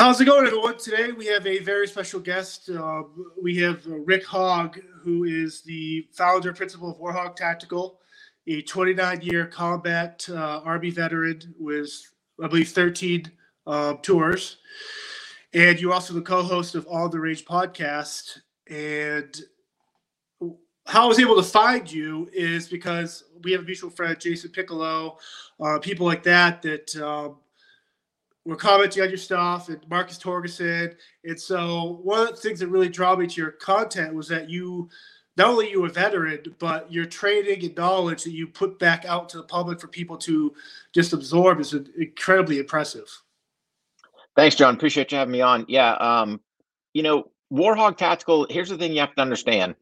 How's it going, everyone? Today we have a very special guest. Uh, we have Rick Hogg, who is the founder principal of War Hogg Tactical, a 29 year combat uh, Army veteran with, I believe, 13 uh, tours. And you're also the co host of On The Range podcast. And how I was able to find you is because we have a mutual friend, Jason Piccolo, uh, people like that, that um, were commenting on your stuff and Marcus Torgerson. And so one of the things that really drew me to your content was that you not only you a veteran, but your training and knowledge that you put back out to the public for people to just absorb is incredibly impressive. Thanks, John. Appreciate you having me on. Yeah, um, you know, War Hogg Tactical. Here's the thing you have to understand.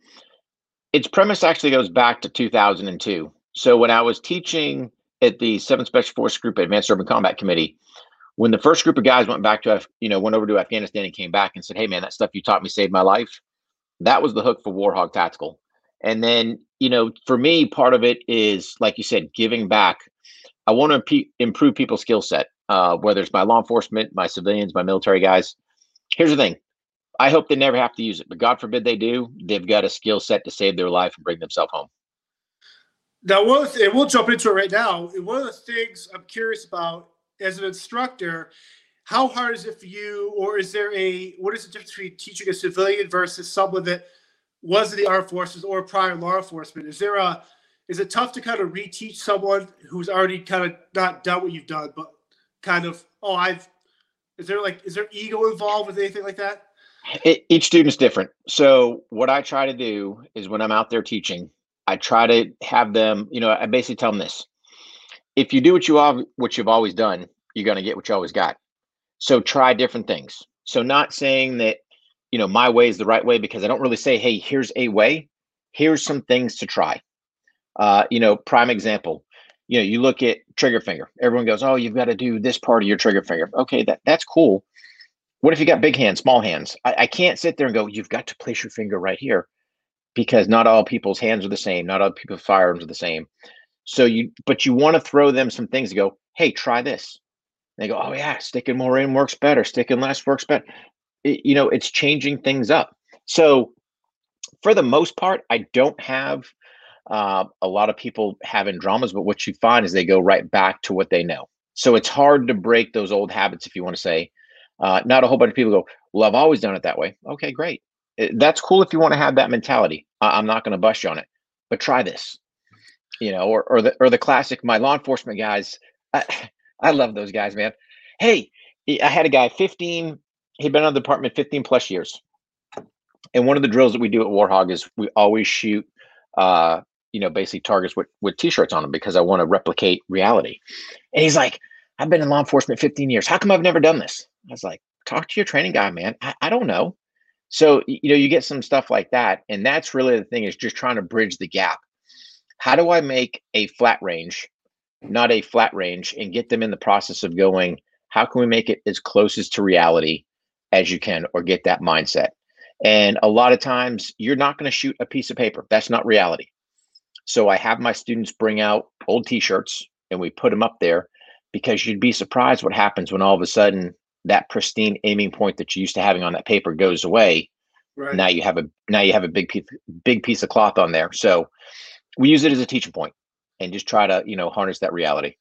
Its premise actually goes back to 2002. So when I was teaching at the Seventh Special Force Group Advanced Urban Combat Committee, when the first group of guys went back to you know went over to Afghanistan and came back and said, "Hey man, that stuff you taught me saved my life," that was the hook for War Hogg Tactical. And then you know, for me, part of it is like you said, giving back. I want to pe- improve people's skill set, uh, whether it's my law enforcement, my civilians, my military guys. Here's the thing: I hope they never have to use it, but God forbid they do. They've got a skill set to save their life and bring themselves home. Now, the, and we'll jump into it right now. One of the things I'm curious about as an instructor, how hard is it for you, or is there a what is the difference between teaching a civilian versus someone that was in the armed forces or prior law enforcement? Is there a is it tough to kind of reteach someone who's already kind of not done what you've done, but kind of oh I've is there like is there ego involved with anything like that? It, each student's different. So what I try to do is when I'm out there teaching, I try to have them, you know, I basically tell them this if you do what you have what you've always done, you're going to get what you always got. So try different things. So not saying that you know my way is the right way because I don't really say, hey, here's a way. Here's some things to try. Uh, you know, prime example. You know, you look at trigger finger. Everyone goes, "Oh, you've got to do this part of your trigger finger." Okay, that that's cool. What if you got big hands, small hands? I, I can't sit there and go, "You've got to place your finger right here," because not all people's hands are the same. Not all people's firearms are the same. So you, but you want to throw them some things to go, hey, try this. And they go, oh yeah, sticking more in works better. Sticking less works better. It, you know, it's changing things up. So for the most part, I don't have uh, a lot of people having dramas, but what you find is they go right back to what they know. So it's hard to break those old habits, if you want to say. Uh, not a whole bunch of people go, well, I've always done it that way. Okay, great. That's cool if you want to have that mentality. I'm not going to bust you on it, but try this you know, or or the or the classic my law enforcement guys. I, I love those guys, man. Hey, I had a guy 15. He'd been on the department 15 plus years. And one of the drills that we do at War Hogg is we always shoot, uh, you know, basically targets with with t-shirts on them because I want to replicate reality. And he's like, I've been in law enforcement 15 years. How come I've never done this? I was like, talk to your training guy, man. I, I don't know. So you know, you get some stuff like that, and that's really the thing is just trying to bridge the gap how do I make a flat range, not a flat range, and get them in the process of going, how can we make it as close as to reality as you can or get that mindset? And a lot of times you're not going to shoot a piece of paper. That's not reality. So I have my students bring out old t-shirts and we put them up there because you'd be surprised what happens when all of a sudden that pristine aiming point that you're used to having on that paper goes away. Right. Now you have a now you have a big piece big piece of cloth on there. So we use it as a teaching point and just try to you know harness that reality.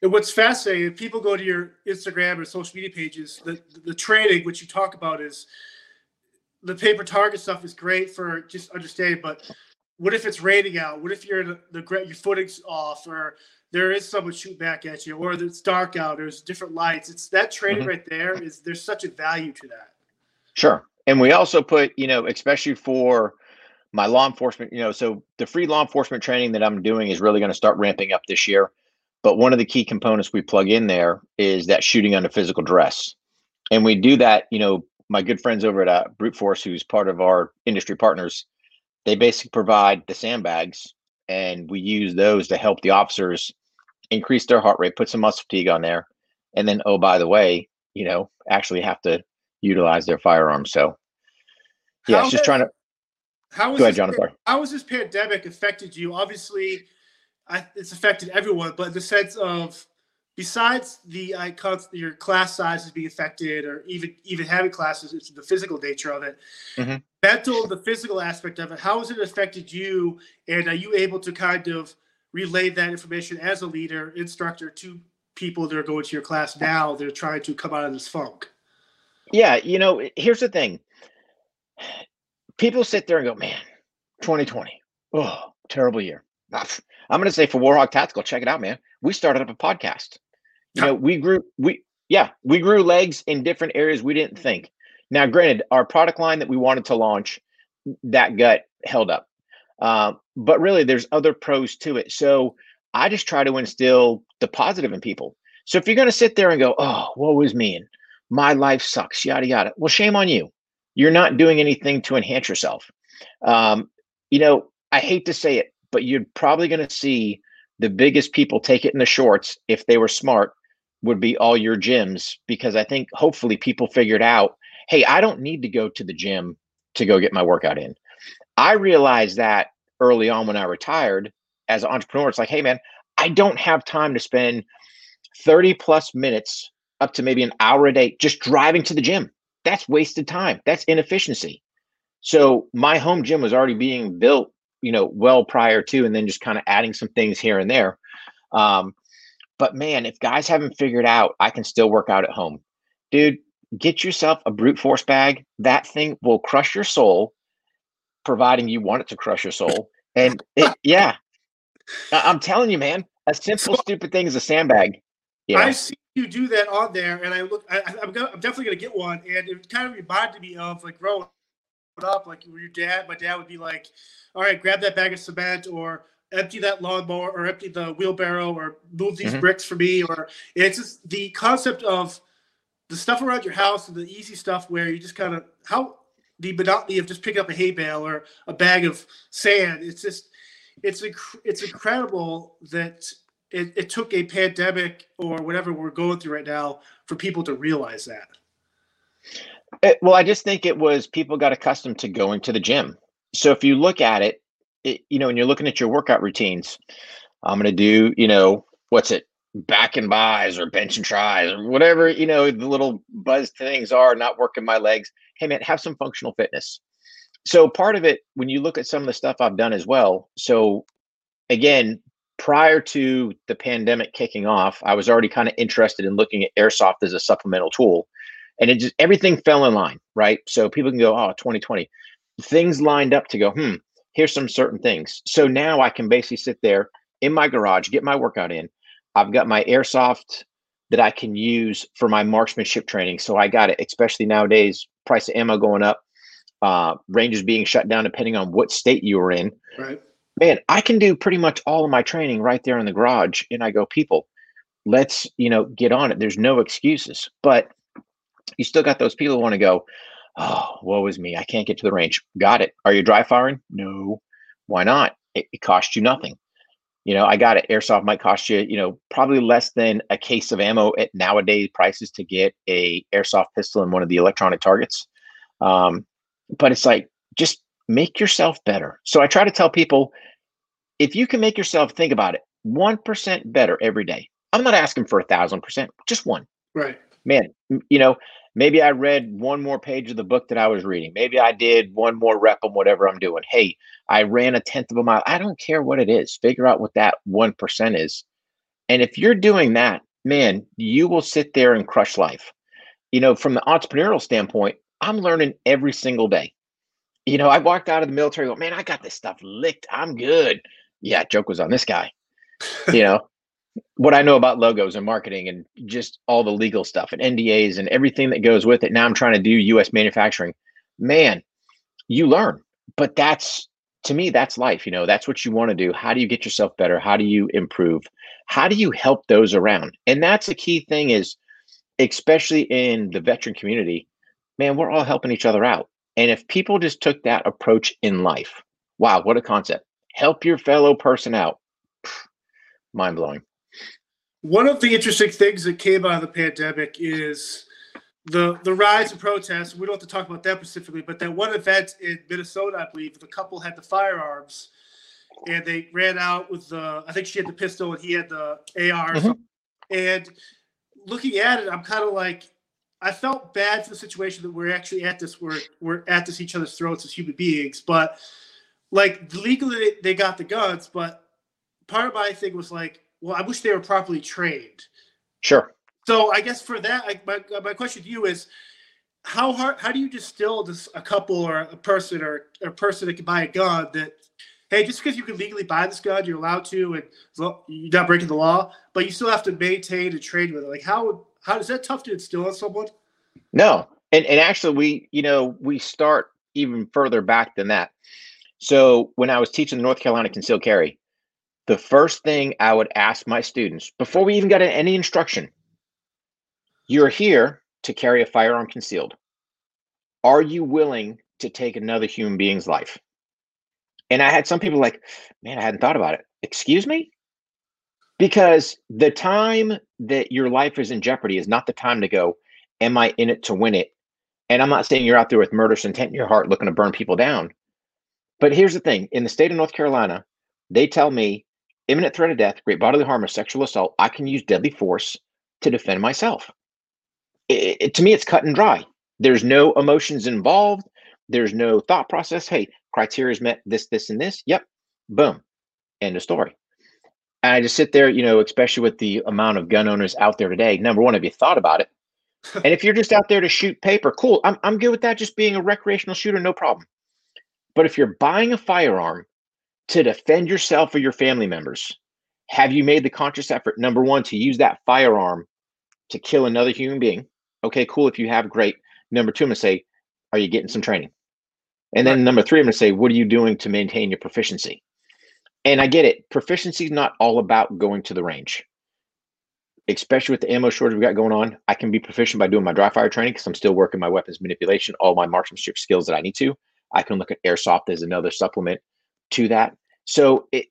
And what's fascinating if people go to your instagram or social media pages the, the training which you talk about is the paper target stuff is great for just understanding but what if it's raining out? What if you're the, the your footing's off or there is someone shooting back at you or it's dark out or there's different lights? It's that training mm-hmm. right there is there's such a value to that. Sure. And we also put you know especially for my law enforcement, you know, so the free law enforcement training that I'm doing is really going to start ramping up this year. But one of the key components we plug in there is that shooting under physical duress. And we do that, you know, my good friends over at uh, Brute Force, who's part of our industry partners, they basically provide the sandbags and we use those to help the officers increase their heart rate, put some muscle fatigue on there. And then, oh, by the way, you know, actually have to utilize their firearms. So, yeah, it's just trying to how was Go ahead, Jonathan. How has this pandemic affected you? Obviously, I, it's affected everyone, but in the sense of besides the uh, your class sizes being affected, or even even having classes, it's the physical nature of it. Mm-hmm. Mental, the physical aspect of it. How has it affected you? And are you able to kind of relay that information as a leader, instructor to people that are going to your class now? They're trying to come out of this funk. Yeah, you know, here's the thing. People sit there and go, "Man, 2020, oh, terrible year." I'm going to say for War Hogg Tactical, check it out, man. We started up a podcast. You know, we grew we yeah, we grew legs in different areas we didn't think. Now, granted, our product line that we wanted to launch, that gut held up. Uh, but really, there's other pros to it. So I just try to instill the positive in people. So if you're going to sit there and go, "Oh, what was me?" and my life sucks, yada yada. Well, shame on you. You're not doing anything to enhance yourself. Um, you know, I hate to say it, but you're probably going to see the biggest people take it in the shorts if they were smart would be all your gyms because I think hopefully people figured out, hey, I don't need to go to the gym to go get my workout in. I realized that early on when I retired as an entrepreneur. It's like, hey, man, I don't have time to spend 30 plus minutes up to maybe an hour a day just driving to the gym. That's wasted time. That's inefficiency. So my home gym was already being built, you know, well prior to, and then just kind of adding some things here and there. Um, but man, if guys haven't figured out I can still work out at home, dude, get yourself a brute force bag. That thing will crush your soul, providing you want it to crush your soul. And it, yeah, I'm telling you, man, a simple, so, stupid thing is a sandbag. Yeah. I see you do that on there, and I look. I, am I'm definitely gonna get one, and it kind of reminded me of like growing up, like your dad. My dad would be like, "All right, grab that bag of cement," or empty that lawnmower or empty the wheelbarrow or move these mm-hmm. bricks for me or it's just the concept of the stuff around your house and the easy stuff where you just kind of how the monotony of just picking up a hay bale or a bag of sand it's just it's inc- it's incredible that it, it took a pandemic or whatever we're going through right now for people to realize that it, well i just think it was people got accustomed to going to the gym so if you look at it it, you know, when you're looking at your workout routines, I'm going to do, you know, what's it, back and buys or bench and tries or whatever, you know, the little buzz things are, not working my legs. Hey, man, have some functional fitness. So part of it, when you look at some of the stuff I've done as well. So again, prior to the pandemic kicking off, I was already kind of interested in looking at airsoft as a supplemental tool. And it just everything fell in line, right? So people can go, oh, 2020. Things lined up to go, hmm, here's some certain things. So now I can basically sit there in my garage, get my workout in. I've got my airsoft that I can use for my marksmanship training. So I got it, especially nowadays, price of ammo going up, uh, ranges being shut down depending on what state you were in. Right. Man, I can do pretty much all of my training right there in the garage. And I go, people, let's, you know, get on it. There's no excuses. But you still got those people who want to go, Oh, woe is me. I can't get to the range. Got it. Are you dry firing? No. Why not? It, it costs you nothing. You know, I got it. Airsoft might cost you, you know, probably less than a case of ammo at nowadays prices to get a airsoft pistol and one of the electronic targets. Um, but it's like just make yourself better. So I try to tell people if you can make yourself think about it, one percent better every day. I'm not asking for a thousand percent, just one. Right. Man, you know, Maybe I read one more page of the book that I was reading. Maybe I did one more rep on whatever I'm doing. Hey, I ran a tenth of a mile. I don't care what it is. Figure out what that 1% is. And if you're doing that, man, you will sit there and crush life. You know, from the entrepreneurial standpoint, I'm learning every single day. You know, I walked out of the military, man, I got this stuff licked. I'm good. Yeah, joke was on this guy. You know, what I know about logos and marketing and just all the legal stuff and NDAs and everything that goes with it. Now I'm trying to do US manufacturing. Man, you learn. But that's to me, that's life. You know, that's what you want to do. How do you get yourself better? How do you improve? How do you help those around? And that's a key thing is especially in the veteran community, man, we're all helping each other out. And if people just took that approach in life, wow, what a concept. Help your fellow person out. Mind blowing. One of the interesting things that came out of the pandemic is the the rise of protests. We don't have to talk about that specifically, but that one event in Minnesota, I believe, the couple had the firearms, and they ran out with the. I think she had the pistol and he had the AR. Mm-hmm. And looking at it, I'm kind of like, I felt bad for the situation that we're actually at this, we're, we're at this each other's throats as human beings. But like legally, they got the guns, but part of my thing was like, well, I wish they were properly trained. Sure. So I guess for that, like my, my question to you is, how hard? How do you distill this a couple or a person or a person that can buy a gun that, hey, just because you can legally buy this gun, you're allowed to, and you're not breaking the law, but you still have to maintain and trade with it. Like how how is that tough to instill on someone? No, and and actually, we you know we start even further back than that. So when I was teaching the North Carolina concealed carry, the first thing I would ask my students before we even got any instruction, you're here to carry a firearm concealed. Are you willing to take another human being's life? And I had some people like, man, I hadn't thought about it. Excuse me? Because the time that your life is in jeopardy is not the time to go, am I in it to win it? And I'm not saying you're out there with murderous intent in your heart looking to burn people down. But here's the thing in the state of North Carolina, they tell me imminent threat of death, great bodily harm, or sexual assault, I can use deadly force to defend myself it, it, to me, it's cut and dry. There's no emotions involved. There's no thought process. Hey, criteria is met. This, this, and this. Yep. Boom. End of story. And I just sit there, you know, especially with the amount of gun owners out there today. Number one, have you thought about it? and if you're just out there to shoot paper, cool. I'm, I'm good with that. Just being a recreational shooter, no problem. But if you're buying a firearm to defend yourself or your family members, have you made the conscious effort, number one, to use that firearm to kill another human being? Okay, cool. If you have, great. Number two, I'm gonna say, are you getting some training? And then right. number three, I'm gonna say, what are you doing to maintain your proficiency? And I get it. Proficiency is not all about going to the range, especially with the ammo shortage we got going on. I can be proficient by doing my dry fire training because I'm still working my weapons manipulation, all my marksmanship skills that I need to. I can look at airsoft as another supplement to that. So it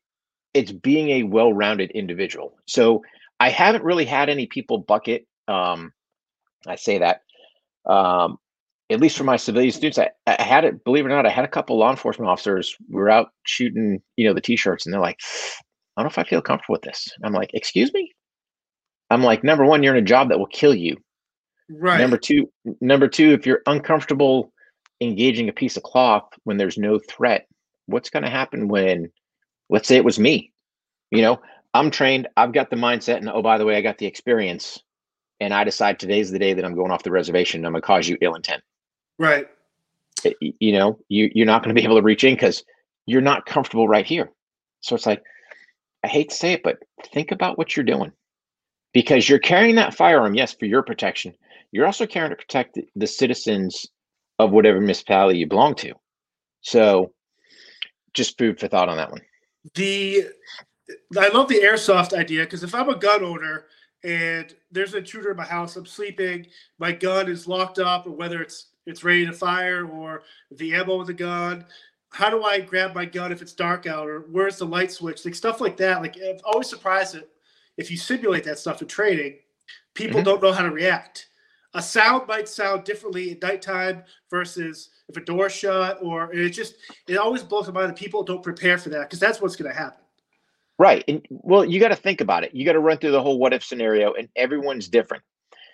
it's being a well-rounded individual. So I haven't really had any people bucket um, I say that. Um, at least for my civilian students, I, I, had it, believe it or not, I had a couple law enforcement officers. We were out shooting, you know, the t-shirts and they're like, I don't know if I feel comfortable with this. I'm like, excuse me? I'm like, number one, you're in a job that will kill you. Right. Number two, number two, if you're uncomfortable engaging a piece of cloth when there's no threat, what's going to happen when, let's say it was me, you know, I'm trained, I've got the mindset and oh, by the way, I got the experience and I decide today's the day that I'm going off the reservation, I'm going to cause you ill intent. Right. Eh, it, you know, you you're not going to be able to reach in because you're not comfortable right here. So it's like, I hate to say it, but think about what you're doing because you're carrying that firearm, yes, for your protection. You're also carrying to protect the citizens of whatever municipality you belong to. So, just food for thought on that one. The I love the airsoft idea because if I'm a gun owner and there's an intruder in my house. I'm sleeping. My gun is locked up, or whether it's it's ready to fire, or the ammo of the gun. How do I grab my gun if it's dark out, or where's the light switch? Like stuff like that. Like I'm always surprised that if you simulate that stuff in training, people mm-hmm. don't know how to react. A sound might sound differently at nighttime versus if a door shut, or it just it always blows my mind that people don't prepare for that because that's what's going to happen. Right. And well, you got to think about it. You got to run through the whole what if scenario, and everyone's different.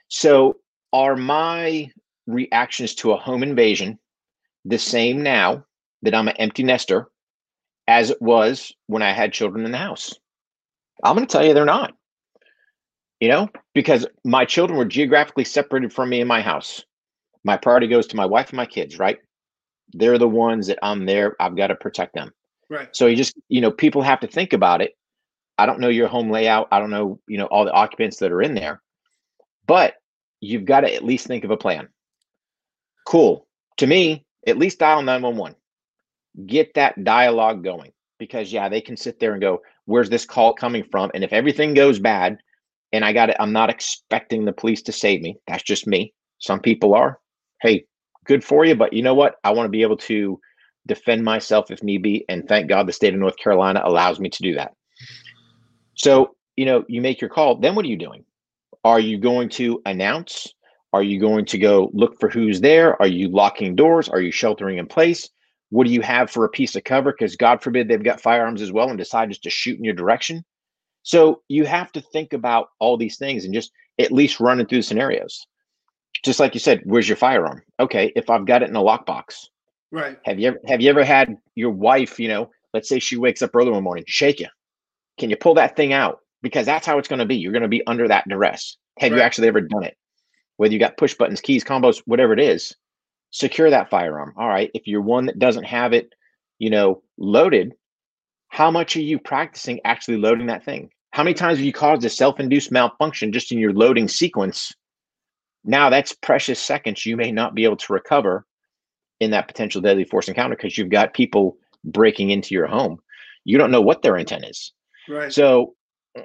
So, are my reactions to a home invasion the same now that I'm an empty nester as it was when I had children in the house? I'm going to tell you they're not. You know, because my children were geographically separated from me in my house. My priority goes to my wife and my kids, right? They're the ones that I'm there. I've got to protect them. Right. So you just, you know, people have to think about it. I don't know your home layout. I don't know, you know, all the occupants that are in there, but you've got to at least think of a plan. Cool. To me, at least dial 911. Get that dialogue going because yeah, they can sit there and go, where's this call coming from? And if everything goes bad and I got it, I'm not expecting the police to save me. That's just me. Some people are. Hey, good for you, but you know what? I want to be able to defend myself if need be. And thank God the state of North Carolina allows me to do that. So, you know, you make your call. Then what are you doing? Are you going to announce? Are you going to go look for who's there? Are you locking doors? Are you sheltering in place? What do you have for a piece of cover? Because God forbid they've got firearms as well and decide just to shoot in your direction. So you have to think about all these things and just at least running through the scenarios. Just like you said, where's your firearm? Okay, if I've got it in a lockbox, Right. have you ever have you ever had your wife, you know, let's say she wakes up early one morning, shake you. Can you pull that thing out? Because that's how it's going to be. You're going to be under that duress. Have you actually ever done it? Whether you got push buttons, keys, combos, whatever it is, secure that firearm. All right. If you're one that doesn't have it, you know, loaded, how much are you practicing actually loading that thing? How many times have you caused a self-induced malfunction just in your loading sequence? Now that's precious seconds you may not be able to recover in that potential deadly force encounter because you've got people breaking into your home. You don't know what their intent is. Right. So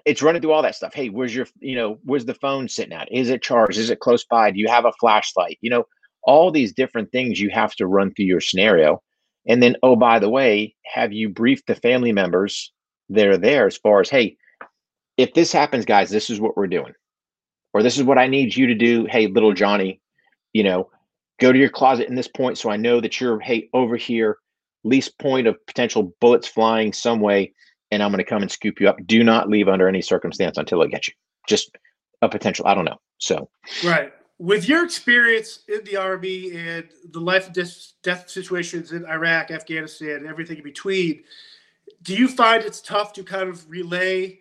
it's running through all that stuff. Hey, where's your, you know, where's the phone sitting at? Is it charged? Is it close by? Do you have a flashlight? You know, all these different things you have to run through your scenario. And then, oh, by the way, have you briefed the family members that are there as far as, hey, if this happens, guys, this is what we're doing. Or this is what I need you to do. Hey, little Johnny, you know, go to your closet in this point so I know that you're, hey, over here, least point of potential bullets flying some way and I'm going to come and scoop you up. Do not leave under any circumstance until I get you. Just a potential. I don't know. So Right. With your experience in the army and the life and death, situations in Iraq, Afghanistan, and everything in between, do you find it's tough to kind of relay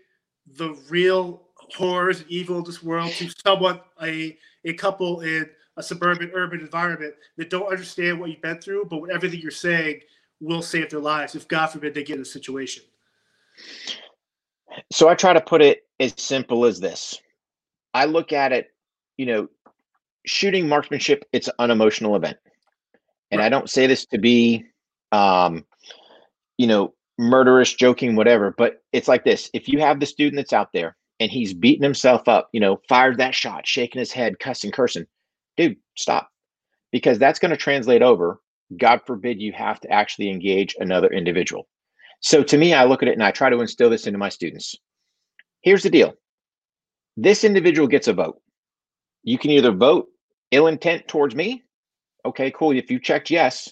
the real horrors and evil of this world to someone, a, a couple in a suburban urban environment that don't understand what you've been through, but with everything you're saying will save their lives if God forbid they get in a situation? so I try to put it as simple as this. I look at it, you know, shooting marksmanship, it's an unemotional event. And I don't say this to be um, you know, murderous, joking, whatever, but it's like this. If you have the student that's out there and he's beating himself up, you know, fired that shot, shaking his head, cussing, cursing, dude, stop. Because that's going to translate over. God forbid you have to actually engage another individual. So to me, I look at it and I try to instill this into my students. Here's the deal this individual gets a vote. You can either vote ill intent towards me. Okay, cool. If you checked yes,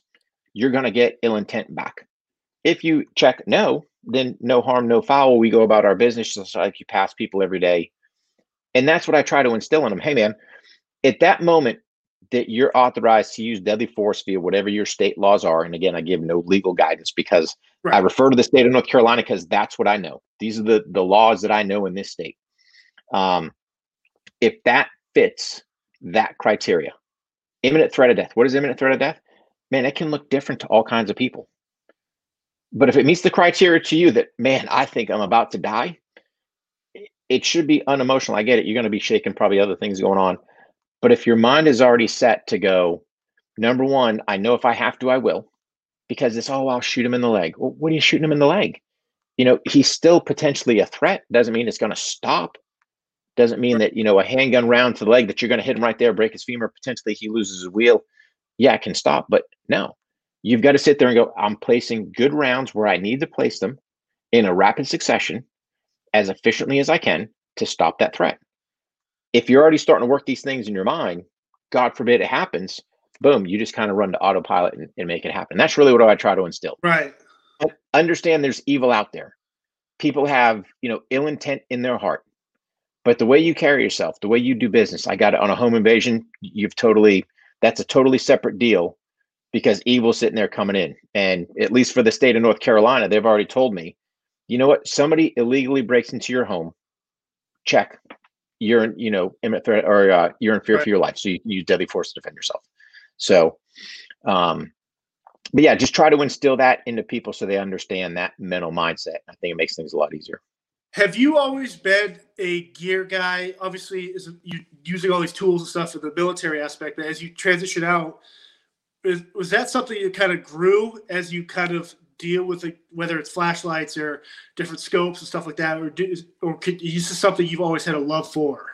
you're going to get ill intent back. If you check no, then no harm, no foul. We go about our business just like you pass people every day. And that's what I try to instill in them. Hey, man, at that moment that you're authorized to use deadly force via whatever your state laws are, and again, I give no legal guidance because I refer to the state of North Carolina because that's what I know. These are the the laws that I know in this state. Um, if that fits that criteria, imminent threat of death. What is imminent threat of death? Man, it can look different to all kinds of people. But if it meets the criteria to you that, man, I think I'm about to die, it should be unemotional. I get it. You're going to be shaking, probably other things going on. But if your mind is already set to go, number one, I know if I have to, I will, because it's, oh, I'll shoot him in the leg. Well, what are you shooting him in the leg? You know, he's still potentially a threat. Doesn't mean it's going to stop. Doesn't mean that, you know, a handgun round to the leg that you're going to hit him right there, break his femur, potentially he loses his wheel. Yeah, it can stop. But no, you've got to sit there and go, I'm placing good rounds where I need to place them in a rapid succession as efficiently as I can to stop that threat. If you're already starting to work these things in your mind, God forbid it happens, boom, you just kind of run to autopilot and, and make it happen. That's really what I try to instill. Right. Un- Understand there's evil out there. People have, you know, ill intent in their heart. But the way you carry yourself, the way you do business, I got it on a home invasion, you've totally that's a totally separate deal because evil's sitting there coming in. And at least for the state of North Carolina, they've already told me, you know what? Somebody illegally breaks into your home. Check. You're in, you know, imminent threat or uh, you're in fear Right. for your life. So you can use deadly force to defend yourself. So, um, but yeah, just try to instill that into people so they understand that mental mindset. I think it makes things a lot easier. Have you always been a gear guy? Obviously, is you using all these tools and stuff for the military aspect. But as you transition out, is, was that something that kind of grew as you kind of deal with it, whether it's flashlights or different scopes and stuff like that, or do, or could, is this something you've always had a love for?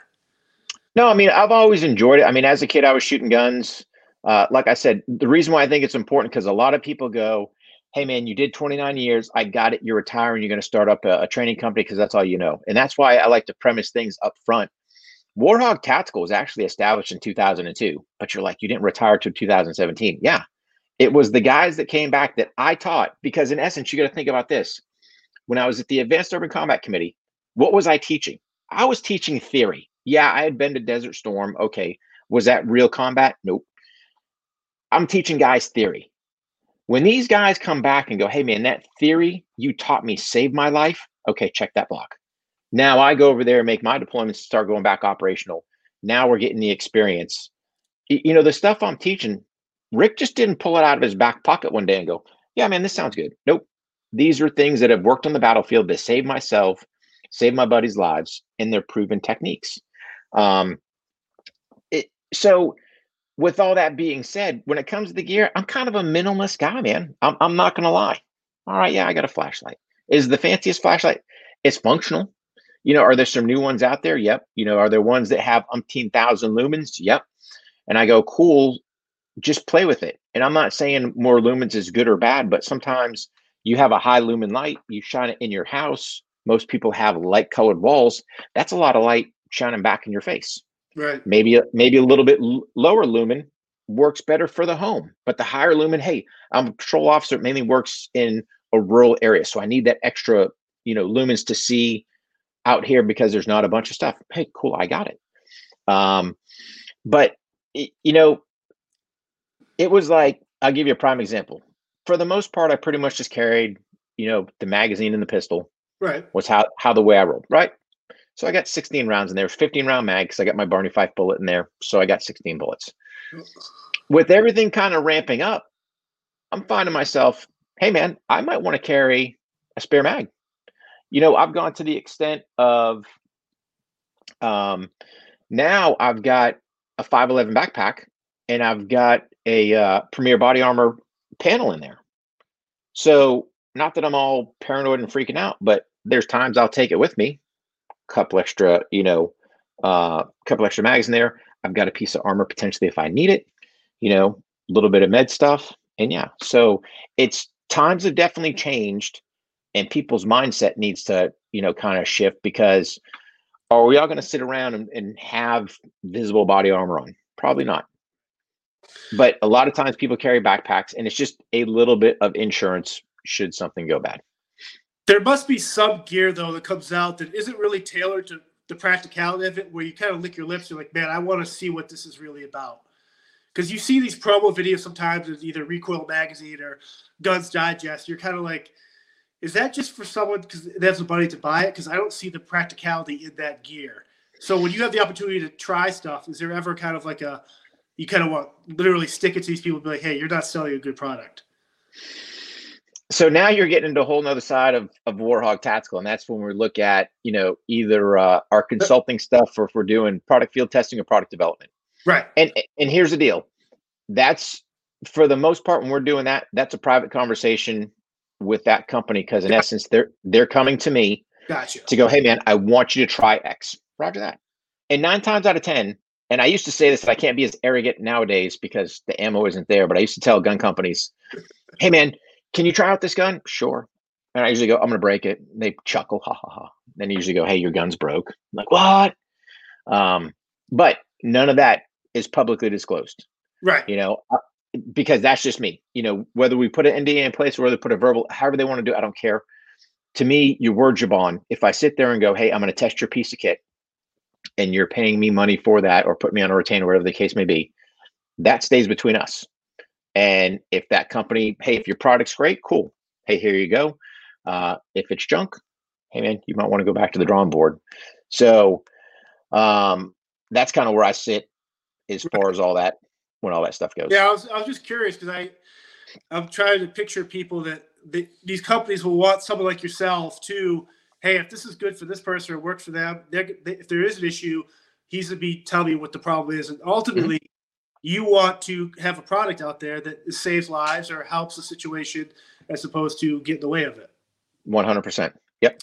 No, I mean, I've always enjoyed it. I mean, as a kid, I was shooting guns. Uh, like I said, the reason why I think it's important because a lot of people go, "Hey, man, you did 29 years. I got it. You're retiring. You're going to start up a, a training company because that's all you know." And that's why I like to premise things up front. War Hogg Tactical was actually established in 2002, but you're like, you didn't retire till 2017. Yeah, it was the guys that came back that I taught because, in essence, you got to think about this. When I was at the Advanced Urban Combat Committee, What was I teaching? I was teaching theory. Yeah, I had been to Desert Storm. Okay. Was that real combat? Nope. I'm teaching guys theory. When these guys come back and go, hey, man, that theory you taught me saved my life. Okay, check that block. Now I go over there and make my deployments start going back operational. Now we're getting the experience. You know, the stuff I'm teaching, Rick just didn't pull it out of his back pocket one day and go, yeah, man, this sounds good. Nope. These are things that have worked on the battlefield that saved myself, saved my buddies' lives, and they're proven techniques. Um, it, so, with all that being said, when it comes to the gear, I'm kind of a minimalist guy, man. I'm, I'm not going to lie. All right, yeah, I got a flashlight. Is the fanciest flashlight? It's functional. You know, are there some new ones out there? Yep. You know, are there ones that have umpteen thousand lumens? Yep. And I go, cool, just play with it. And I'm not saying more lumens is good or bad, but sometimes you have a high lumen light, you shine it in your house. Most people have light colored walls. That's a lot of light shining back in your face. Right. Maybe maybe a little bit lower lumen works better for the home, but the higher lumen, hey, I'm a patrol officer. It mainly works in a rural area, so I need that extra, you know, lumens to see out here because there's not a bunch of stuff. Hey, cool, I got it. Um, but you know, it was like I'll give you a prime example. For the most part, I pretty much just carried, you know, the magazine and the pistol. Right. Was how how the way I rolled. Right. So I got 16 rounds in there. 15 round mag because I got my Barney Fife bullet in there. So I got 16 bullets. With everything kind of ramping up, I'm finding myself, hey man, I might want to carry a spare mag. You know, I've gone to the extent of um now I've got a 511 backpack and I've got a uh, Premier Body Armor panel in there. So, not that I'm all paranoid and freaking out, but there's times I'll take it with me. Couple extra, you know, uh, couple extra mags in there. I've got a piece of armor potentially if I need it. You know, a little bit of med stuff, and yeah. So it's times have definitely changed, and people's mindset needs to, you know, kind of shift because are we all going to sit around and, and have visible body armor on? Probably not. But a lot of times people carry backpacks and it's just a little bit of insurance should something go bad. There must be some gear though that comes out that isn't really tailored to the practicality of it, where you kind of lick your lips. You're like, man, I want to see what this is really about. Because you see these promo videos sometimes in either Recoil Magazine or Guns Digest. You're kind of like, is that just for someone because they have the money to buy it? Because I don't see the practicality in that gear. So when you have the opportunity to try stuff, is there ever kind of like a you kind of want literally stick it to these people be like, hey, you're not selling a good product. So now you're getting into a whole nother side of, of War Hogg Tactical, and that's when we look at, you know, either uh, our consulting stuff or if we're doing product field testing or product development. Right. And and here's the deal. That's for the most part when we're doing that, that's a private conversation with that company because in essence they're they're coming to me gotcha. to go, hey man, I want you to try X. Roger that. And nine times out of ten, and I used to say this, I can't be as arrogant nowadays because the ammo isn't there, but I used to tell gun companies, hey man, can you try out this gun? Sure. And I usually go, I'm gonna break it. And They chuckle, ha ha ha. Then they usually go, Hey, your gun's broke. I'm like, what? Um, but none of that is publicly disclosed. Right. You know, uh, because that's just me. You know, whether we put an NDA in place or whether we put a verbal, however they want to do, it, I don't care. To me, your word, bond. If I sit there and go, Hey, I'm gonna test your piece of kit, and you're paying me money for that or put me on a retainer, whatever the case may be, that stays between us. And if that company, hey, if your product's great, cool. Hey, here you go. Uh, if it's junk, hey man, you might want to go back to the drawing board. So um, that's kind of where I sit as far as all that when all that stuff goes. Yeah, I was, I was just curious because I I'm trying to picture people that they, these companies will want someone like yourself to hey, if this is good for this person or works for them, they, if there is an issue, he's to be telling me what the problem is. And ultimately, mm-hmm. You want to have a product out there that saves lives or helps the situation as opposed to get in the way of it. 100%. Yep.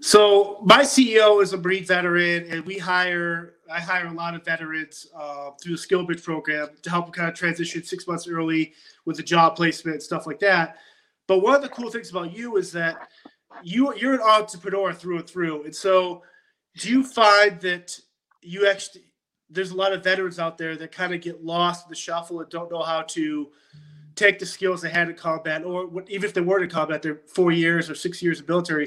So my CEO is a Marine veteran, and we hire I hire a lot of veterans uh, through the SkillBridge program to help them kind of transition six months early with the job placement and stuff like that. But one of the cool things about you is that you you're an entrepreneur through and through, and so do you find that you actually there's a lot of veterans out there that kind of get lost in the shuffle and don't know how to take the skills they had in combat, or what, even if they were in combat, they're four years or six years of military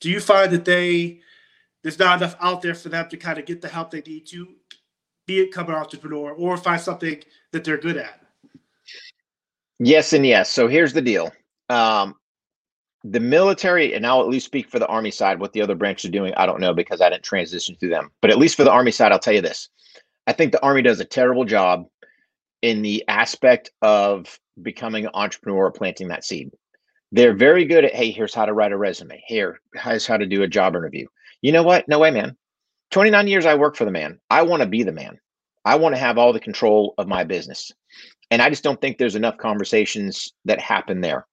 do you find that they there's not enough out there for them to kind of get the help they need to be it become an entrepreneur or find something that they're good at? Yes and yes. So here's the deal. Um, the military, and I'll at least speak for the Army side, what the other branches are doing, I don't know because I didn't transition through them. But at least for the Army side, I'll tell you this. I think the Army does a terrible job in the aspect of becoming an entrepreneur planting that seed. They're very good at, hey, here's how to write a resume. Here, here's how to do a job interview. You know what? No way, man. 29 years I work for the man. I want to be the man. I want to have all the control of my business. And I just don't think there's enough conversations that happen there.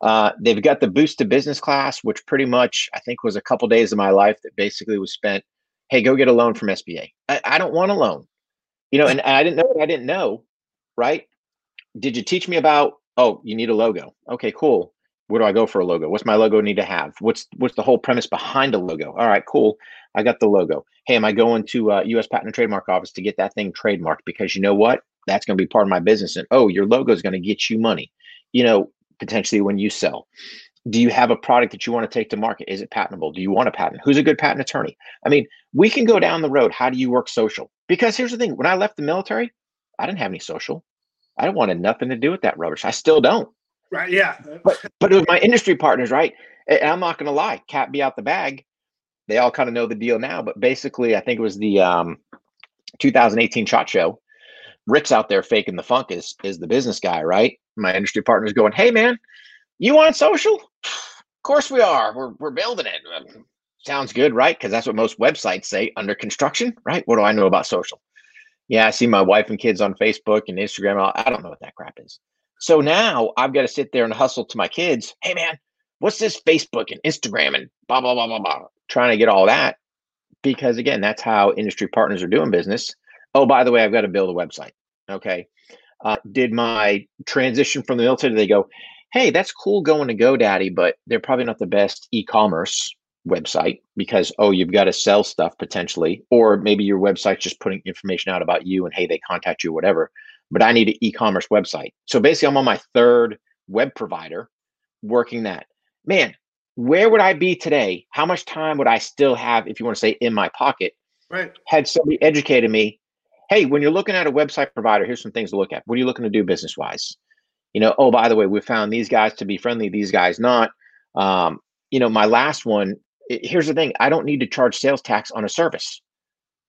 Uh, they've got the Boots to Business class, which pretty much I think was a couple days of my life that basically was spent. Hey, go get a loan from SBA. I, I don't want a loan, you know, and, I didn't know what I didn't know, right? Did you teach me about? Oh, you need a logo. Okay, cool. Where do I go for a logo? What's my logo need to have? What's what's the whole premise behind a logo? All right, cool. I got the logo. Hey, am I going to uh, U.S. Patent and Trademark Office to get that thing trademarked? Because you know what? That's going to be part of my business. And oh, your logo is going to get you money. You know, potentially when you sell. Do you have a product that you want to take to market? Is it patentable? Do you want a patent? Who's a good patent attorney? I mean, we can go down the road. How do you work social? Because here's the thing: when I left the military, I didn't have any social. I wanted nothing to do with that rubbish. I still don't. Right. Yeah. But but with my industry partners, right? And I'm not going to lie. Cat be out the bag. They all kind of know the deal now. But basically, I think it was the um, 2018 Shot Show. Rick's out there faking the funk is is the business guy, right? My industry partner's going, "Hey man, you want social? Of course we are. We're we're building it. Um, sounds good, right? Because that's what most websites say under construction, right? What do I know about social? Yeah, I see my wife and kids on Facebook and Instagram. I don't know what that crap is. So now I've got to sit there and hustle to my kids. Hey, man, what's this Facebook and Instagram and blah, blah, blah, blah, blah. Trying to get all that because, again, that's how industry partners are doing business. Oh, by the way, I've got to build a website. Okay. Uh, did my transition from the military, they go, hey, that's cool going to GoDaddy, but they're probably not the best e commerce website because oh you've got to sell stuff potentially or maybe your website's just putting information out about you and hey they contact you whatever but i need an e-commerce website so basically i'm on my third web provider working that man where would i be today how much time would i still have if you want to say in my pocket right had somebody educated me hey when you're looking at a website provider here's some things to look at what are you looking to do business wise you know oh by the way we found these guys to be friendly these guys not um, you know my last one here's the thing I don't need to charge sales tax on a service,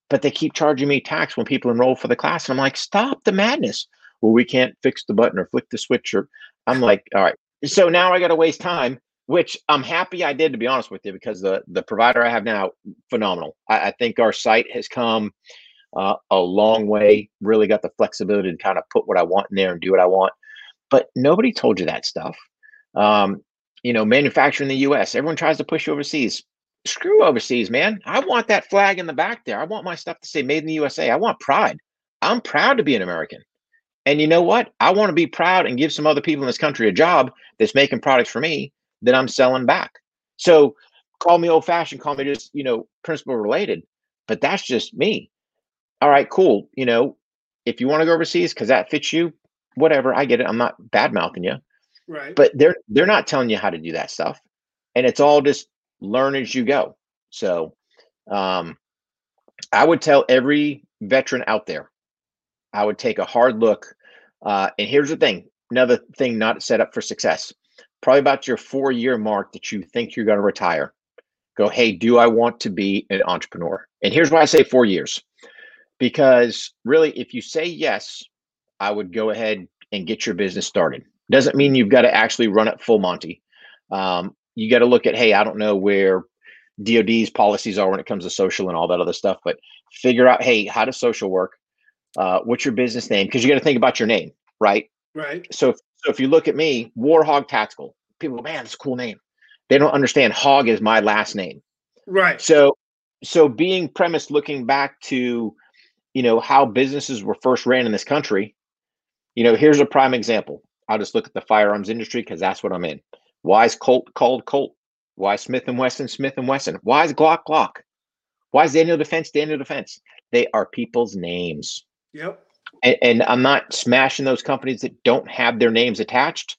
but they keep charging me tax when people enroll for the class. And I'm like, stop the madness. Well, we can't fix the button or flick the switch. Or I'm like, all right. So now I got to waste time, which I'm happy I did, to be honest with you, because the, the provider I have now, phenomenal. I, I think our site has come uh, a long way, really got the flexibility to kind of put what I want in there and do what I want. But nobody told you that stuff. Um, you know, manufacture in the US. Everyone tries to push you overseas. Screw overseas, man. I want that flag in the back there. I want my stuff to say made in the USA. I want pride. I'm proud to be an American. And you know what? I want to be proud and give some other people in this country a job that's making products for me that I'm selling back. So call me old fashioned, call me just, you know, principle related, but that's just me. All right, cool. You know, if you want to go overseas because that fits you, whatever, I get it. I'm not bad mouthing you. Right. But they're they're not telling you how to do that stuff. And it's all just learn as you go. So um I would tell every veteran out there, I would take a hard look. Uh, and here's the thing another thing not set up for success. Probably about your four year mark that you think you're going to retire. Go, hey, do I want to be an entrepreneur? And here's why I say four years. Because really, if you say yes, I would go ahead and get your business started. Doesn't mean you've got to actually run it full Monty. Um, you got to look at, hey, I don't know where DoD's policies are when it comes to social and all that other stuff, but figure out, hey, how does social work? Uh, what's your business name? Because you got to think about your name, right? Right. So, so if you look at me, War Hogg Tactical, people, go, man, it's a cool name. They don't understand Hogg is my last name. Right. So, so being premised, looking back to, you know, how businesses were first ran in this country. You know, here's a prime example. I'll just look at the firearms industry because that's what I'm in. Why is Colt called Colt? Why Smith and Wesson Smith and Wesson? Why is Glock Glock? Why is Daniel Defense Daniel Defense? They are people's names. Yep. And, and I'm not smashing those companies that don't have their names attached,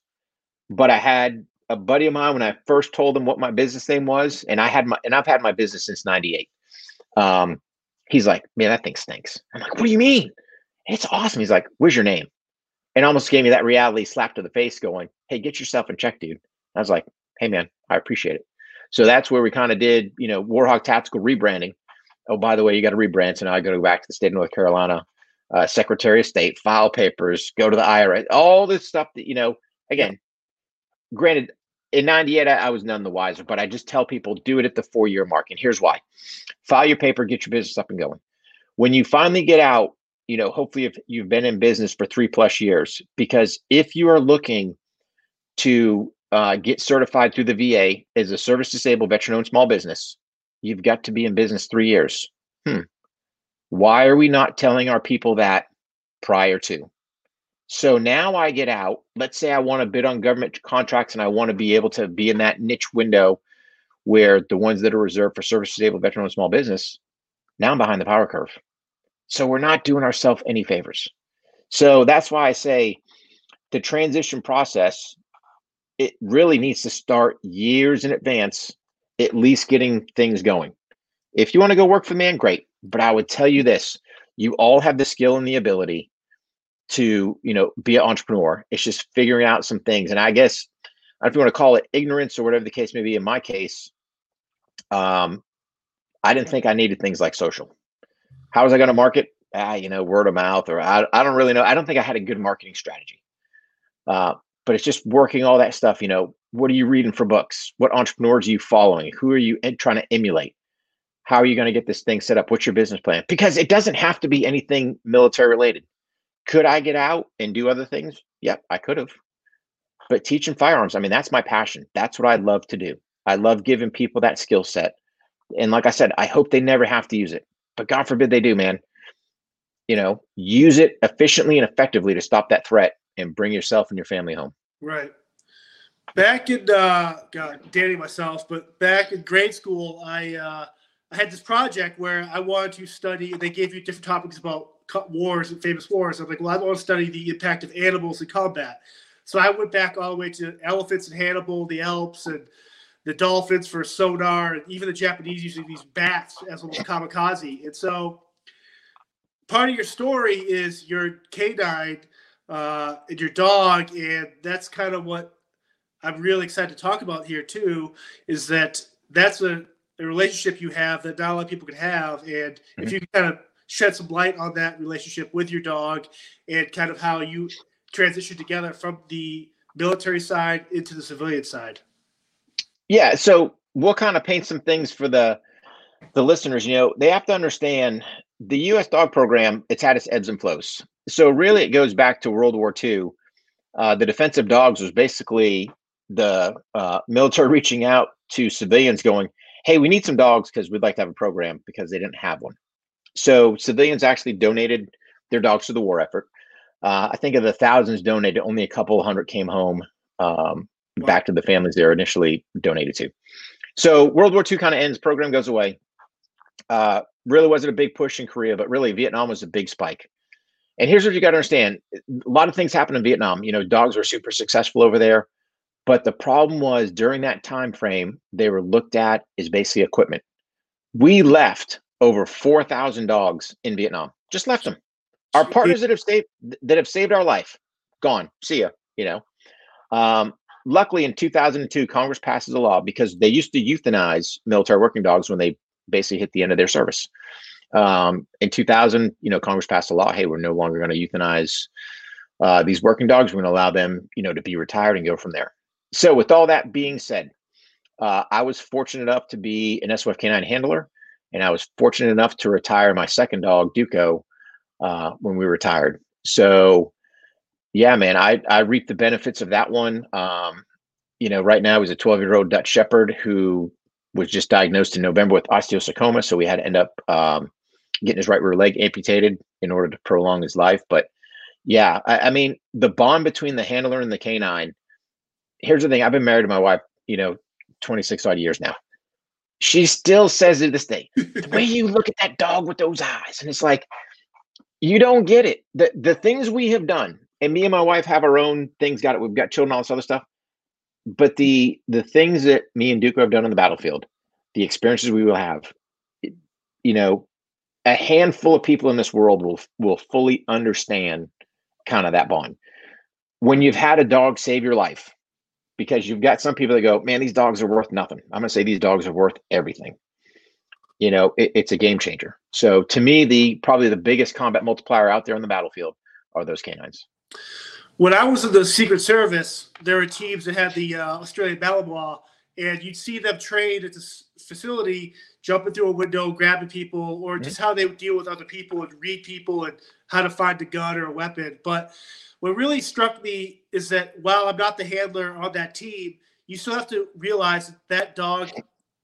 but I had a buddy of mine when I first told him what my business name was, and I had my and I've had my business since '98. Um, he's like, "Man, that thing stinks." I'm like, "What do you mean? It's awesome." He's like, "Where's your name?" And almost gave me that reality slap to the face, going, "Hey, get yourself in check, dude." I was like, "Hey, man, I appreciate it." So that's where we kind of did, you know, War Hogg Tactical rebranding. Oh, by the way, you got to rebrand. So now I got to go back to the state of North Carolina, uh, Secretary of State, file papers, go to the IRS, all this stuff that, you know, again, granted, in 98, I, was none the wiser, but I just tell people do it at the four year mark. And here's why file your paper, get your business up and going. When you finally get out, you know, hopefully if you've been in business for three plus years, because if you are looking to uh, get certified through the VA as a service disabled veteran owned small business, you've got to be in business three years. Hmm. Why are we not telling our people that prior to? So now I get out. Let's say I want to bid on government contracts and I want to be able to be in that niche window where the ones that are reserved for service disabled veteran and small business, now I'm behind the power curve. So we're not doing ourselves any favors. So that's why I say the transition process it really needs to start years in advance, at least getting things going. If you want to go work for the man, great. But I would tell you this you all have the skill and the ability to, you know, be an entrepreneur. It's just figuring out some things. And I guess if you want to call it ignorance or whatever the case may be, in my case, um, I didn't think I needed things like social. How was I going to market? Ah, you know, word of mouth, or I, I don't really know. I don't think I had a good marketing strategy. Uh, but it's just working all that stuff. You know, what are you reading for books? What entrepreneurs are you following? Who are you trying to emulate? How are you going to get this thing set up? What's your business plan? Because it doesn't have to be anything military related. Could I get out and do other things? Yep, I could have. But teaching firearms, I mean, that's my passion. That's what I love to do. I love giving people that skill set. And like I said, I hope they never have to use it. But God forbid they do, man. You know, use it efficiently and effectively to stop that threat and bring yourself and your family home. Right. Back in uh, God, Danny myself, but back in grade school, I uh, I had this project where I wanted to study. They gave you different topics about wars and famous wars. I'm like, well, I want to study the impact of animals in combat. So I went back all the way to elephants and Hannibal, the Alps, and the dolphins for sonar, and even the Japanese using these bats as almost kamikaze. And so part of your story is your canine uh, and your dog, and that's kind of what I'm really excited to talk about here too. Is that that's a, a relationship you have that not a lot of people can have, and mm-hmm. if you can kind of shed some light on that relationship with your dog and kind of how you transition together from the military side into the civilian side. Yeah, so we'll kind of paint some things for the the listeners. You know, they have to understand the U.S. dog program. It's had its ebbs and flows so really it goes back to World War II. Uh, the defensive dogs was basically the uh, military reaching out to civilians going, hey, we need some dogs because we'd like to have a program because they didn't have one. So civilians actually donated their dogs to the war effort. Uh, I think of the thousands donated, only a couple hundred came home um, wow. back to the families they were initially donated to. So World War II kind of ends, program goes away. Uh, really wasn't a big push in Korea, but really Vietnam was a big spike. And here's what you got to understand: a lot of things happened in Vietnam. You know, dogs were super successful over there, but the problem was during that time frame, they were looked at as basically equipment. We left over four thousand dogs in Vietnam. Just left them. Our partners that have saved that have saved our life, gone. See ya. You know. Um, luckily, in 2002, Congress passes a law because they used to euthanize military working dogs when they basically hit the end of their service. Um, in 2000, you know, Congress passed a law. Hey, we're no longer going to euthanize uh, these working dogs. We're going to allow them, you know, to be retired and go from there. So, with all that being said, uh, I was fortunate enough to be an SOF canine handler, and I was fortunate enough to retire my second dog, Duco, uh, when we retired. So, yeah, man, I I reaped the benefits of that one. Um, you know, right now he's a 12 year old Dutch Shepherd who was just diagnosed in November with osteosarcoma, so we had to end up um, getting his right rear leg amputated in order to prolong his life. But yeah, I, I, mean, the bond between the handler and the canine. Here's the thing: I've been married to my wife, you know, 26 odd years now. She still says to this day, the way you look at that dog with those eyes, and it's like, you don't get it. The the things we have done, and me and my wife have our own things. Got it. We've got children, all this other stuff. but the the things that me and Duke have done on the battlefield, the experiences we will have, you know, a handful of people in this world will will fully understand kind of that bond. When you've had a dog save your life, because you've got some people that go, man, these dogs are worth nothing. I'm going to say these dogs are worth everything. You know, it, it's a game changer. So to me, the probably the biggest combat multiplier out there on the battlefield are those canines. When I was in the Secret Service, there were teams that had the uh, Australian Malinois, and you'd see them train at this facility, jumping through a window, grabbing people, or just mm-hmm. how they would deal with other people and read people and how to find a gun or a weapon. But what really struck me is that while I'm not the handler on that team, you still have to realize that that dog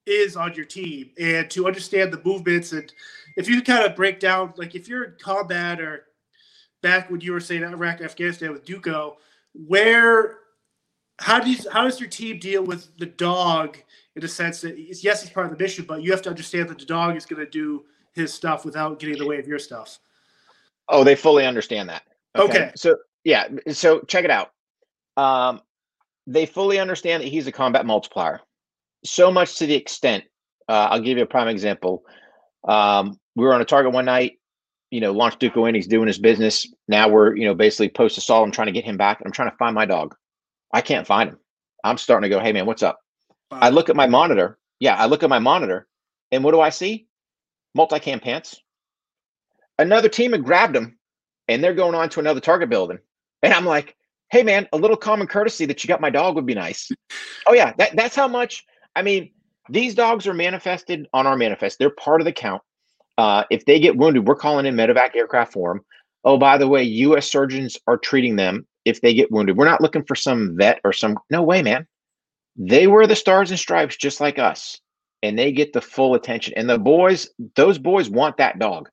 is on your team and to understand the movements. And if you kind of break down, like if you're in combat or back when you were saying Iraq, Afghanistan with Duco, where how do you, how does your team deal with the dog in a sense that yes, he's part of the mission, but you have to understand that the dog is going to do his stuff without getting in the way of your stuff. Oh, they fully understand that. Okay. okay. So yeah, so check it out. Um, they fully understand that he's a combat multiplier. So much to the extent, uh, I'll give you a prime example. Um, we were on a target one night, you know, launched Duco in, he's doing his business. Now we're, you know, basically post assault. I'm trying to get him back. I'm trying to find my dog. I can't find him. I'm starting to go, hey man, what's up? Wow. I look at my monitor. Yeah, I look at my monitor, and what do I see? Multicam pants. Another team had grabbed him, and they're going on to another target building. And I'm like, hey man, a little common courtesy that you got my dog would be nice. oh yeah, that, that's how much. I mean, these dogs are manifested on our manifest. They're part of the count. Uh, if they get wounded, we're calling in medevac aircraft for them. Oh, by the way, U.S. surgeons are treating them if they get wounded. We're not looking for some vet or some. No way, man. They wear the stars and stripes just like us, and they get the full attention. And the boys, those boys want that dog.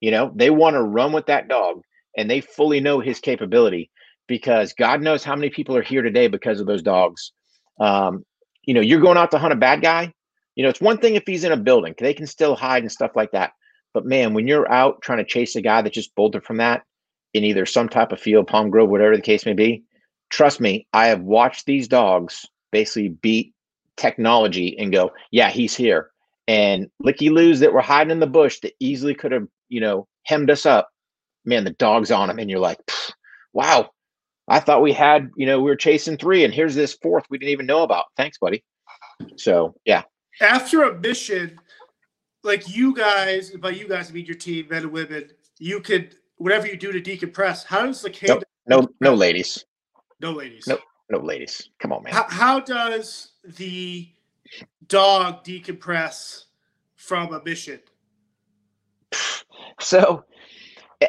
You know, they want to run with that dog, and they fully know his capability because God knows how many people are here today because of those dogs. Um, you know, you're going out to hunt a bad guy. You know, it's one thing if he's in a building, they can still hide and stuff like that. But man, when you're out trying to chase a guy that just bolted from that in either some type of field, Palm Grove, whatever the case may be, trust me, I have watched these dogs basically beat technology and go, yeah, he's here. And licky loos that were hiding in the bush that easily could have, you know, hemmed us up. Man, the dog's on him, and you're like, wow, I thought we had, you know, we were chasing three, and here's this fourth we didn't even know about. Thanks, buddy. So yeah. After a mission, like you guys, by you guys, I mean your team, men and women, you could whatever you do to decompress. How does the canine? No, no, no ladies. No ladies. No, no ladies. Come on, man. How, how does the dog decompress from a mission? So,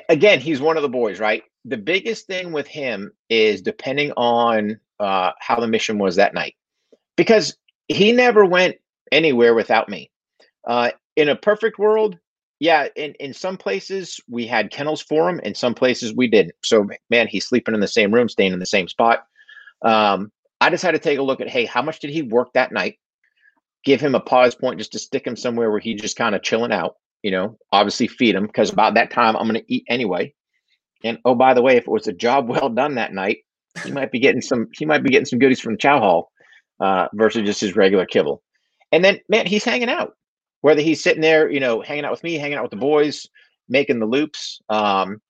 again, he's one of the boys, right? the biggest thing with him is depending on uh, how the mission was that night, because he never went anywhere without me. Uh, in a perfect world, yeah, in, in some places we had kennels for him, in some places we didn't. So, man, he's sleeping in the same room, staying in the same spot. Um, I just had to take a look at, hey, how much did he work that night? Give him a pause point just to stick him somewhere where he just kind of chilling out. You know, obviously feed him because about that time I'm going to eat anyway. And oh, by the way, if it was a job well done that night, he might be getting some. He might be getting some goodies from the chow hall uh, versus just his regular kibble. And then, man, he's hanging out. Whether he's sitting there, you know, hanging out with me, hanging out with the boys, making the loops. Um,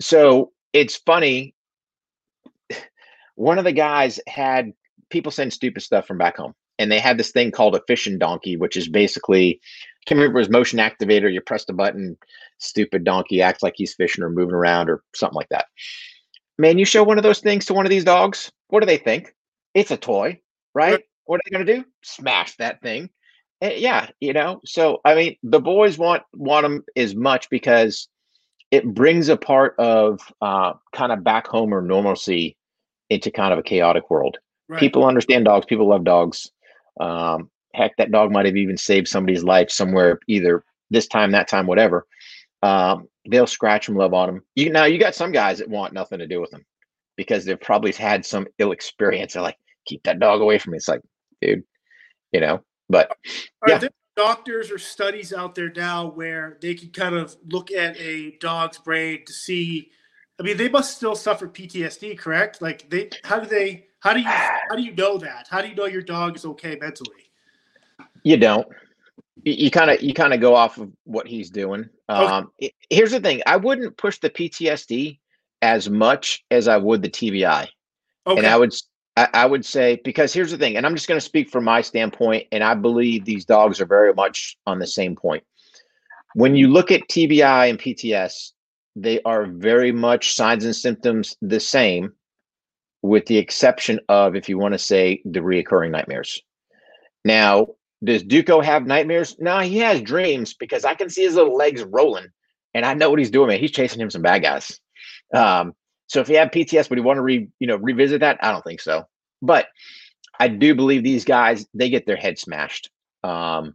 so it's funny. One of the guys had people send stupid stuff from back home, and they had this thing called a fishing donkey, which is basically can't remember his motion activator. You press the button, stupid donkey acts like he's fishing or moving around or something like that. Man, you show one of those things to one of these dogs, what do they think? It's a toy, right? What are they going to do? Smash that thing. And eh, yeah, you know. So I mean, the boys want want them as much because it brings a part of uh, kind of back home or normalcy into kind of a chaotic world. Right. People understand dogs. People love dogs. Um, heck, that dog might have even saved somebody's life somewhere, either this time, that time, whatever. Um, they'll scratch them, love on them. You now you got some guys that want nothing to do with them because they've probably had some ill experience. They're like, keep that dog away from me. It's like, dude, you know. But are yeah. there doctors or studies out there now where they can kind of look at a dog's brain to see? I mean, they must still suffer PTSD, correct? Like they, how do they? How do you how do you know that? How do you know your dog is okay mentally? You don't. You kind of you kind of go off of what he's doing. Um, it- here's the thing: I wouldn't push the PTSD as much as I would the TBI. Okay. And I would I would say because here's the thing, and I'm just going to speak from my standpoint, and I believe these dogs are very much on the same point. When you look at TBI and PTS, they are very much signs and symptoms the same, with the exception of if you want to say the reoccurring nightmares. Now, does Duco have nightmares? No, he has dreams because I can see his little legs rolling, and I know what he's doing, man. He's chasing him some bad guys. Um, so if he had PTS, would he want to re you know revisit that? I don't think so. But I do believe these guys they get their head smashed. Um,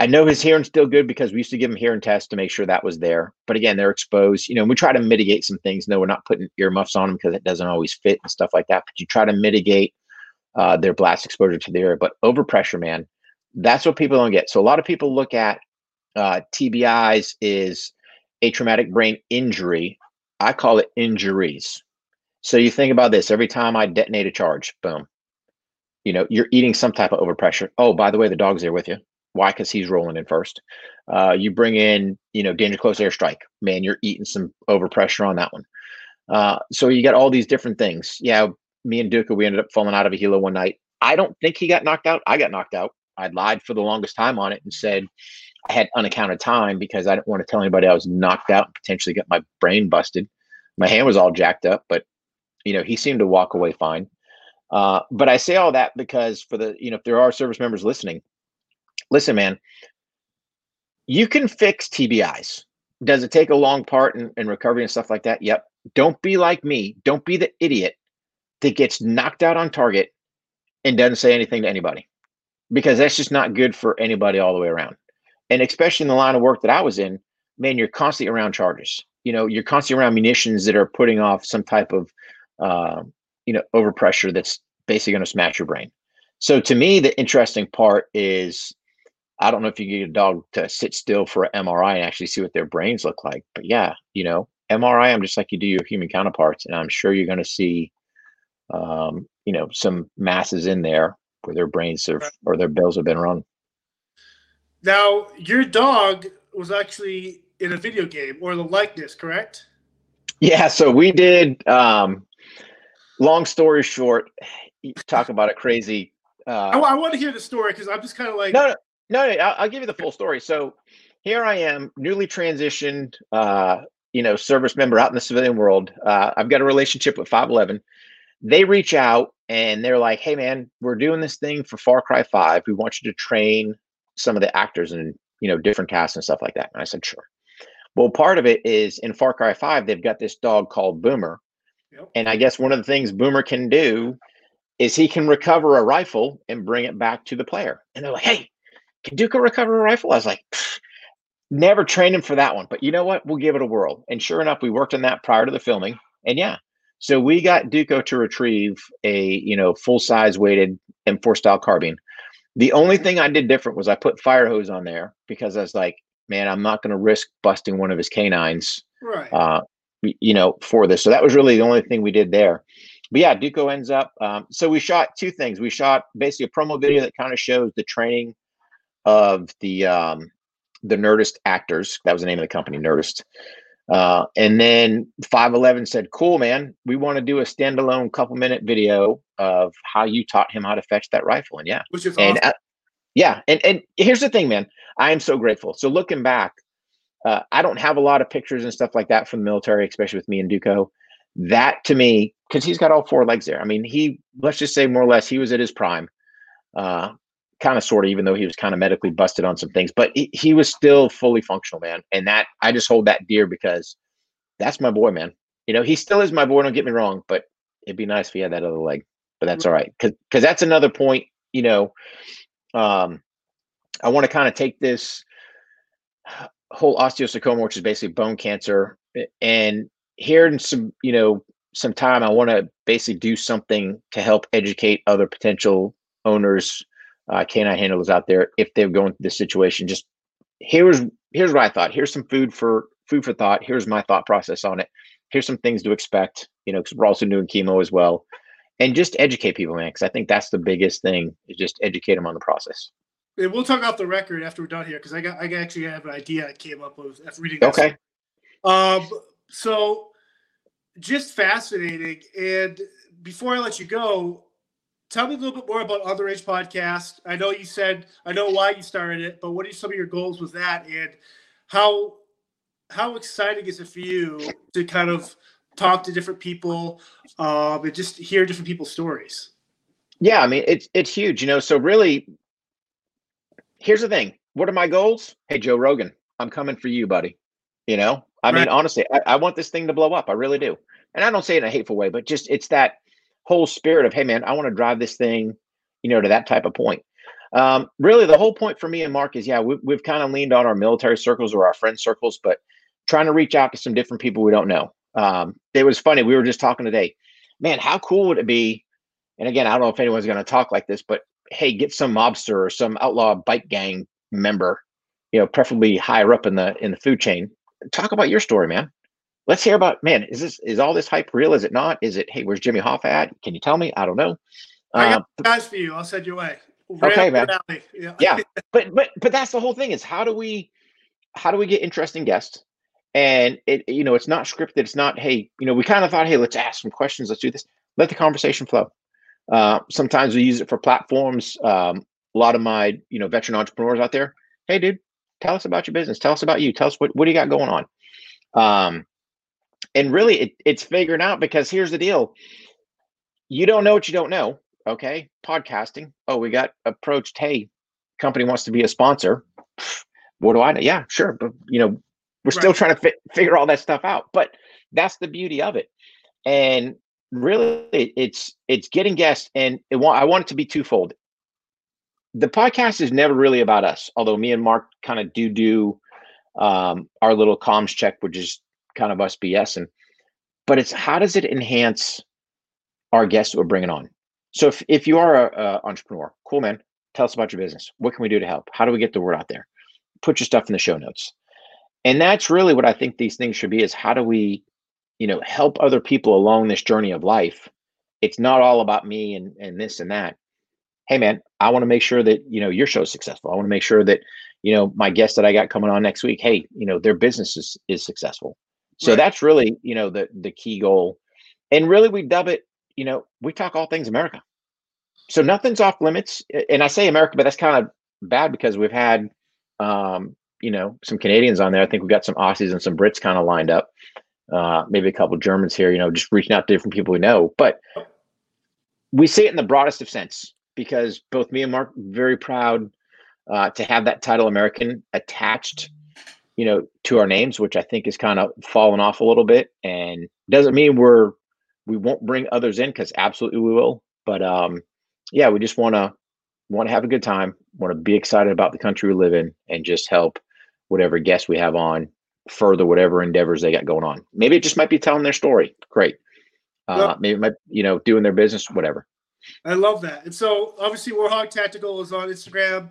I know his hearing's still good because we used to give him hearing tests to make sure that was there. But again, they're exposed. You know, we try to mitigate some things. No, we're not putting earmuffs on them because it doesn't always fit and stuff like that. But you try to mitigate uh, their blast exposure to the air. But overpressure, man, that's what people don't get. So a lot of people look at uh, TBIs is a traumatic brain injury. I call it injuries. So you think about this every time I detonate a charge, boom. You know, you're eating some type of overpressure. Oh, by the way, the dog's there with you. Why? Because he's rolling in first. Uh, you bring in, you know, danger close airstrike. Man, you're eating some overpressure on that one. Uh, so you got all these different things. Yeah, me and Duco, we ended up falling out of a helo one night. I don't think he got knocked out. I got knocked out. I lied for the longest time on it and said I had unaccounted time because I didn't want to tell anybody I was knocked out and potentially get my brain busted. My hand was all jacked up, but you know, he seemed to walk away fine. Uh, but I say all that because for the, you know, if there are service members listening, listen, man, you can fix TBIs. Does it take a long part in, in recovery and stuff like that? Yep. Don't be like me. Don't be the idiot that gets knocked out on target and doesn't say anything to anybody because that's just not good for anybody all the way around. And especially in the line of work that I was in, man, you're constantly around charges. You know, you're constantly around munitions that are putting off some type of, uh, you know, overpressure that's basically going to smash your brain. So to me, the interesting part is, I don't know if you get a dog to sit still for an MRI and actually see what their brains look like, but yeah, you know, MRI, I'm just like you do your human counterparts, and I'm sure you're going to see, um, you know, some masses in there where their brains have, or their bells have been rung. Now, your dog was actually in a video game or the likeness, correct? Yeah, so we did. Um, long story short, talk about a crazy. Uh, I, want to hear the story because I'm just kind of like, no, no, no, no I'll, I'll give you the full story. So here I am, newly transitioned, uh, you know, service member out in the civilian world. Uh, I've got a relationship with 511. They reach out and they're like, "Hey, man, we're doing this thing for Far Cry Five. We want you to train some of the actors and you know different casts and stuff like that." And I said, "Sure." Well, part of it is in Far Cry 5, they've got this dog called Boomer. Yep. And I guess one of the things Boomer can do is he can recover a rifle and bring it back to the player. And they're like, hey, can Duco recover a rifle? I was like, never trained him for that one. But you know what? We'll give it a whirl. And sure enough, we worked on that prior to the filming. And yeah, so we got Duco to retrieve a, you know, full size weighted M4 style carbine. The only thing I did different was I put fire hose on there because I was like, man, I'm not going to risk busting one of his canines, right. uh, you know, for this. So that was really the only thing we did there. But yeah, Duco ends up. Um, so we shot two things. We shot basically a promo video that kind of shows the training of the um, the Nerdist actors. That was the name of the company, Nerdist. Uh, and then 511 said, "Cool, man. We want to do a standalone couple minute video of how you taught him how to fetch that rifle." And yeah, Which is and awesome. uh, yeah. And and here's the thing man. I am so grateful. So looking back uh, i don't have a lot of pictures and stuff like that from the military especially with me and duco. That to me because he's got all four legs there. I mean he let's just say more or less he was at his prime. Uh kind of sort of even though he was kind of medically busted on some things but he, he was still fully functional man. And that i just hold that dear because that's my boy man. You know he still is my boy don't get me wrong but it'd be nice if he had that other leg but that's all right. Because because that's another point you know um, I want to kind of take this whole osteosarcoma, which is basically bone cancer, and here in some, you know, some time, I want to basically do something to help educate other potential owners, uh, canine handlers out there, if they're going through this situation. Just here's here's what I thought. Here's some food for food for thought. Here's my thought process on it. Here's some things to expect. You know, because we're also doing chemo as well. and just educate people, man. Because I think that's the biggest thing is just educate them on the process. And we'll talk off the record after we're done here because I got I actually have an idea I came up with after reading. This. Okay. Um. So, just fascinating. And before I let you go, tell me a little bit more about On the Range Podcast. I know you said I know why you started it, but what are some of your goals with that, and how how exciting is it for you to kind of talk to different people um, and just hear different people's stories? Yeah, I mean it's it's huge, you know. So really, here's the thing. What are my goals? Hey, Joe Rogan, I'm coming for you, buddy. You know, I right. mean, honestly, I, I want this thing to blow up. I really do. And I don't say it in a hateful way, but just it's that whole spirit of, hey, man, I want to drive this thing, you know, to that type of point. Um, really, the whole point for me and Mark is, yeah, we, we've kind of leaned on our military circles or our friend circles, but trying to reach out to some different people we don't know. Um, it was funny. We were just talking today. Man, how cool would it be? And again, I don't know if anyone's going to talk like this, but hey, get some mobster or some outlaw bike gang member, you know, preferably higher up in the in the food chain. Talk about your story, man. Let's hear about man. Is this is all this hype real? Is it not? Is it? Hey, where's Jimmy Hoff at? Can you tell me? I don't know. I got uh, guys for you. I'll send your way. okay, man. Yeah. yeah, but but but that's the whole thing. Is how do we how do we get interesting guests? And it you know it's not scripted. It's not hey you know we kind of thought hey let's ask some questions. Let's do this. Let the conversation flow. Uh, sometimes we use it for platforms. Um, a lot of my, you know, veteran entrepreneurs out there. Hey, dude, tell us about your business. Tell us about you. Tell us what what do you got going on. Um, and really, it, it's figuring out because here's the deal: you don't know what you don't know. Okay, podcasting. Oh, we got approached. Hey, company wants to be a sponsor. What do I know? Yeah, sure, but you know, we're right. still trying to fi- figure all that stuff out. But that's the beauty of it. And really it's it's getting guests and it want, i want it to be twofold the podcast is never really about us although me and mark kind of do do um, our little comms check which is kind of us bs and but it's how does it enhance our guests we're bringing on? So if, if you are a, a entrepreneur cool man tell us about your business. What can we do to help? How do we get the word out there? Put your stuff in the show notes. And that's really what i think these things should be is how do we you know help other people along this journey of life? It's not all about me and and this and that. Hey man i want to make sure that you know your show's successful. I want to make sure that you know my guest that i got coming on next week hey you know their business is, is successful so right. that's really you know the the key goal. And really we dub it you know we talk all things america. So nothing's off limits. And i say america but that's kind of bad because we've had um you know some canadians on there. I think we've got some aussies and some brits kind of lined up. Uh, maybe a couple Germans here, you know, just reaching out to different people we know. But we say it in the broadest of sense because both me and Mark very proud uh, to have that title American attached, you know, to our names, which I think is kind of fallen off a little bit. And doesn't mean we're we won't bring others in because absolutely we will. But um, yeah, we just want to want to have a good time, want to be excited about the country we live in, and just help whatever guests we have on further whatever endeavors they got going on. Maybe it just might be telling their story. Great. Uh, Maybe it might, you know, doing their business, whatever. I love that. And so obviously War Hogg Tactical is on Instagram,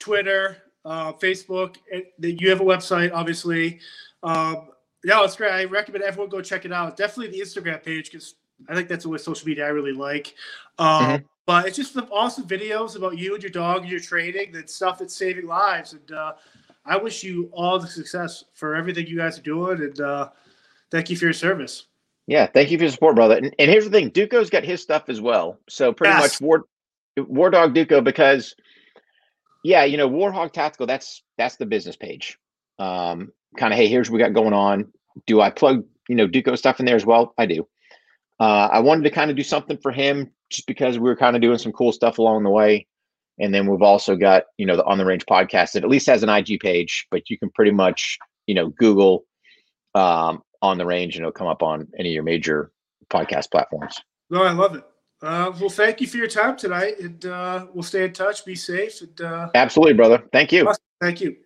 Twitter, uh, Facebook. You have a website, obviously. Um, yeah, it's great. I recommend everyone go check it out. Definitely the Instagram page because I think that's what social media I really like. Um, mm-hmm. But it's just some awesome videos about you and your dog and your training and stuff that's saving lives. And uh, I wish you all the success for everything you guys are doing, and uh, thank you for your service. Yeah, thank you for your support, brother. And, and here's the thing: Duco's got his stuff as well. So pretty yes. much War War Dog Duco because, yeah, you know, War Hogg Tactical. That's that's the business page. Um, kind of, hey, here's what we got going on. Do I plug you know Duco stuff in there as well? I do. Uh, I wanted to kind of do something for him just because we were kind of doing some cool stuff along the way. And then we've also got, you know, the On the Range podcast that at least has an IG page, but you can pretty much, you know, Google um, On the Range and it'll come up on any of your major podcast platforms. No, I love it. Uh, well, thank you for your time tonight, and uh, we'll stay in touch. Be safe. And, uh, Absolutely, brother. Thank you. Thank you.